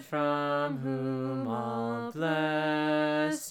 From whom all blessings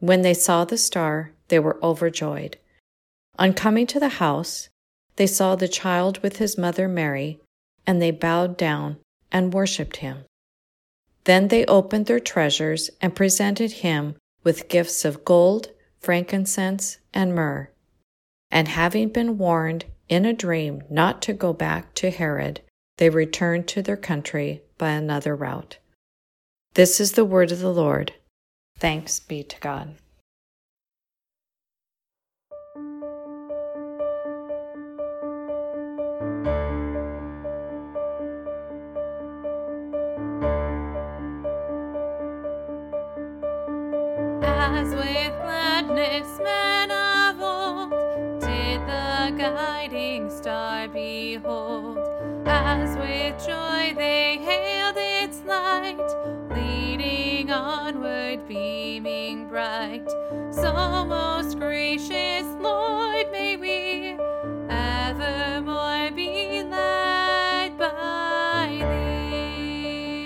When they saw the star, they were overjoyed. On coming to the house, they saw the child with his mother Mary, and they bowed down and worshipped him. Then they opened their treasures and presented him with gifts of gold, frankincense, and myrrh. And having been warned in a dream not to go back to Herod, they returned to their country by another route. This is the word of the Lord. Thanks be to God. As with gladness men of old did the guiding star behold, as with joy they hailed its light, onward, beaming bright. So, most gracious Lord, may we evermore be led by thee.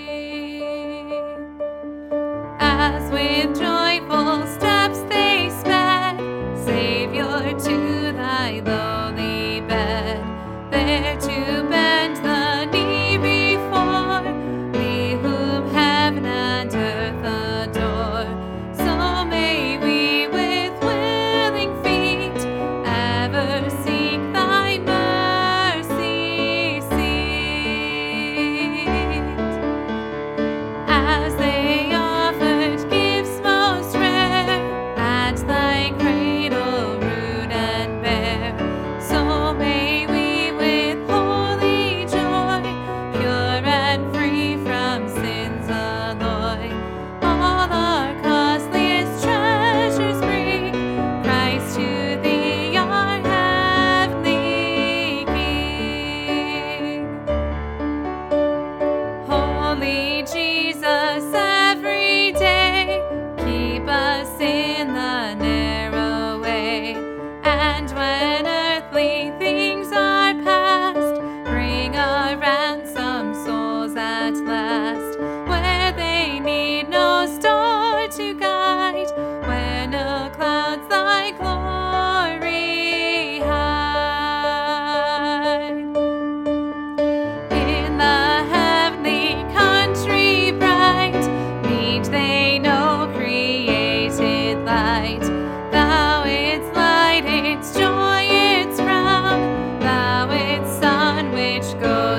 As with joyful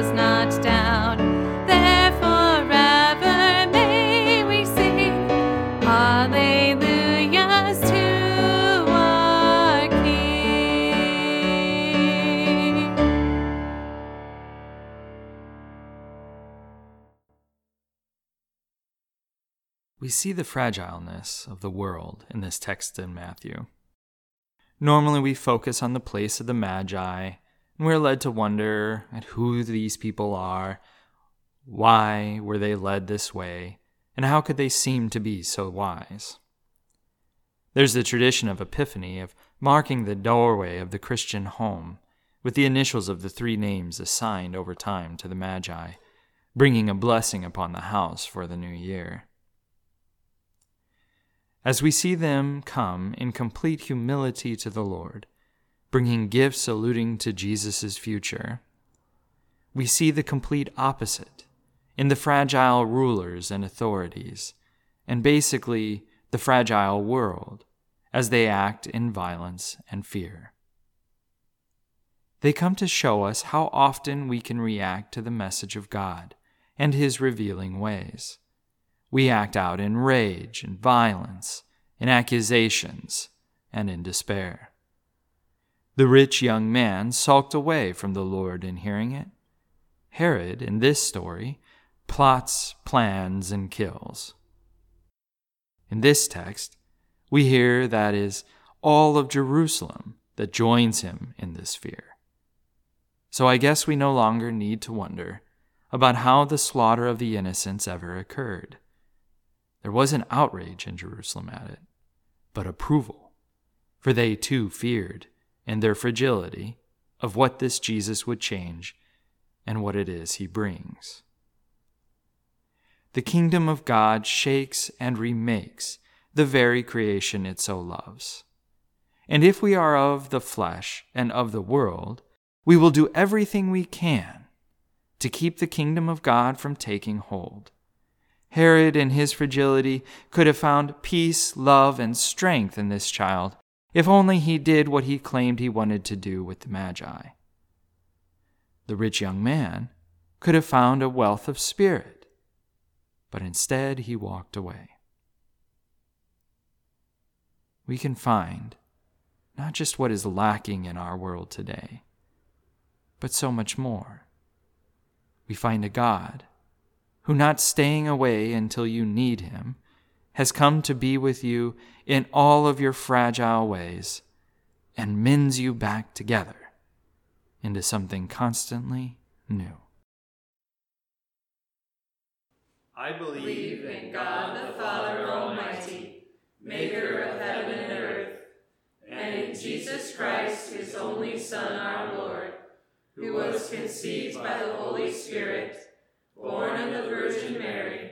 goes not down. There forever may we sing hallelujahs to our King. We see the fragileness of the world in this text in Matthew. Normally, we focus on the place of the Magi we're led to wonder at who these people are, why were they led this way, and how could they seem to be so wise? There's the tradition of Epiphany of marking the doorway of the Christian home with the initials of the three names assigned over time to the Magi, bringing a blessing upon the house for the new year. As we see them come in complete humility to the Lord, bringing gifts alluding to Jesus' future, we see the complete opposite in the fragile rulers and authorities, and basically the fragile world as they act in violence and fear. They come to show us how often we can react to the message of God and His revealing ways. We act out in rage and violence, in accusations, and in despair. The rich young man sulked away from the Lord in hearing it. Herod, in this story, plots, plans, and kills. In this text, we hear that is all of Jerusalem that joins him in this fear. So I guess we no longer need to wonder about how the slaughter of the innocents ever occurred. There was an outrage in Jerusalem at it, but approval, for they too feared, in their fragility, of what this Jesus would change and what it is he brings. The kingdom of God shakes and remakes the very creation it so loves. And if we are of the flesh and of the world, we will do everything we can to keep the kingdom of God from taking hold. Herod, in his fragility, could have found peace, love, and strength in this child if only he did what he claimed he wanted to do with the Magi. The rich young man could have found a wealth of spirit, but instead he walked away. We can find not just what is lacking in our world today but so much more. We find a God who, not staying away until you need him, has come to be with you in all of your fragile ways and mends you back together into something constantly new. I believe in God the Father Almighty, maker of heaven and earth, and in Jesus Christ, his only Son, our Lord who was conceived by the Holy Spirit, born of the Virgin Mary,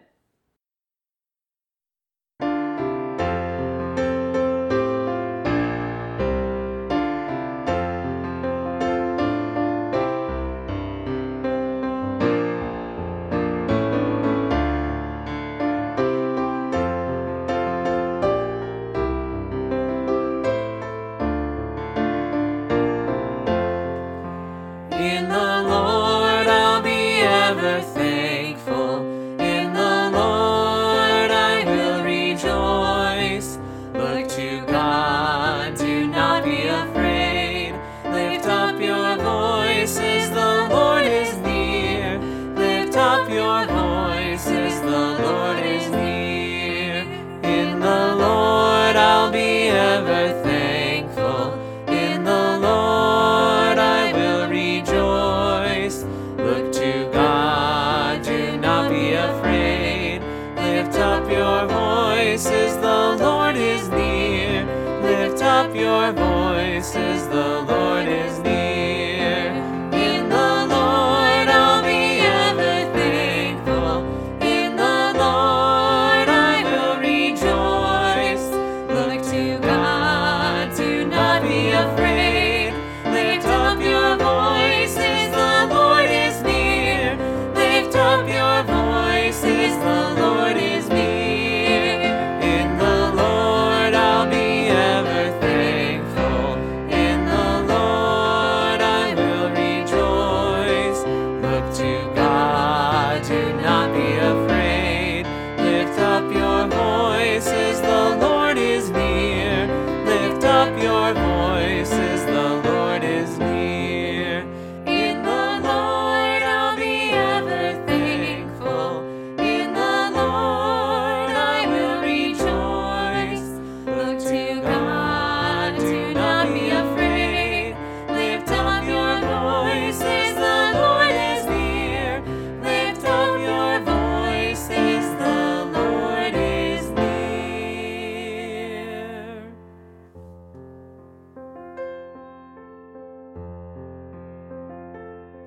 Lift voice is the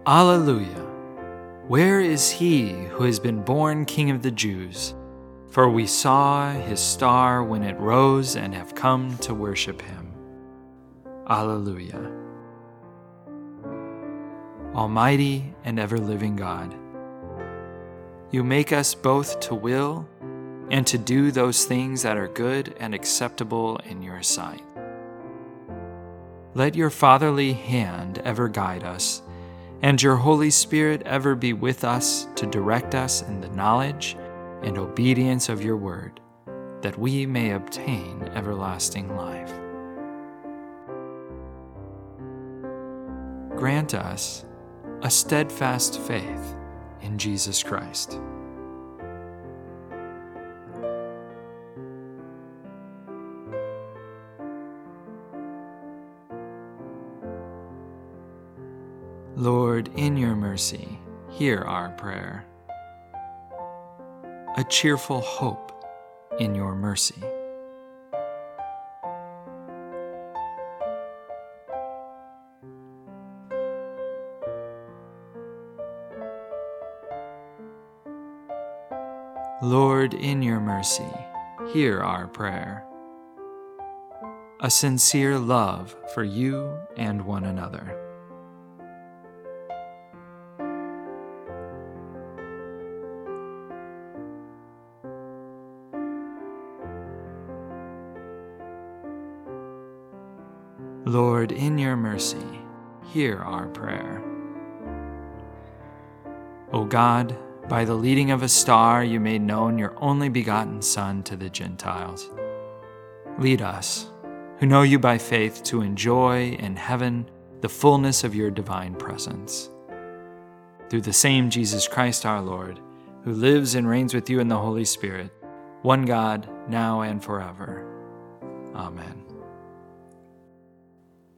Alleluia! Where is he who has been born King of the Jews? For we saw his star when it rose and have come to worship him. Alleluia. Almighty and ever living God, you make us both to will and to do those things that are good and acceptable in your sight. Let your fatherly hand ever guide us and your Holy Spirit ever be with us to direct us in the knowledge and obedience of your word, that we may obtain everlasting life. Grant us a steadfast faith in Jesus Christ. Lord, in your mercy, hear our prayer. A cheerful hope in your mercy. Lord, in your mercy, hear our prayer. A sincere love for you and one another. Lord, in your mercy, hear our prayer. O God, by the leading of a star, you made known your only begotten Son to the Gentiles. Lead us, who know you by faith, to enjoy in heaven the fullness of your divine presence. Through the same Jesus Christ our Lord, who lives and reigns with you in the Holy Spirit, one God, now and forever. Amen.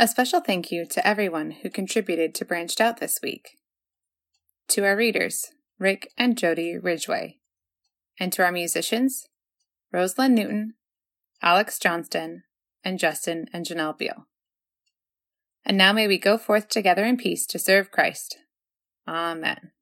A special thank you to everyone who contributed to Branched Out this week. To our readers, Rick and Jody Ridgway. And to our musicians, Rosalind Newton, Alex Johnston, and Justin and Janelle Beal. And now may we go forth together in peace to serve Christ. Amen.